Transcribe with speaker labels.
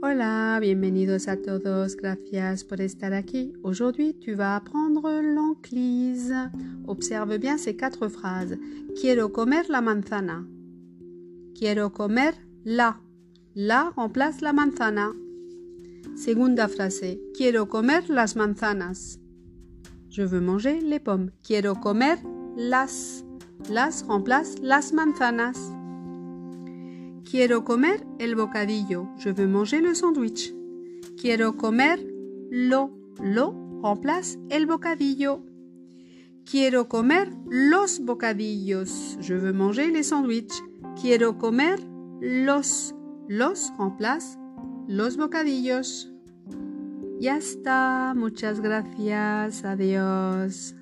Speaker 1: Hola, bienvenidos a todos, gracias por estar aquí. Aujourd'hui, tu vas apprendre l'enclise. Observe bien ces quatre phrases. Quiero comer la manzana. Quiero comer la. La remplace la manzana. Segunda frase. Quiero comer las manzanas. Je veux manger les pommes. Quiero comer las. Las remplace las manzanas. Quiero comer el bocadillo. Je veux manger le sandwich. Quiero comer lo. Lo remplace el bocadillo. Quiero comer los bocadillos. Je veux manger les sandwichs. Quiero comer los. Los remplace los bocadillos. Ya está. Muchas gracias. Adiós.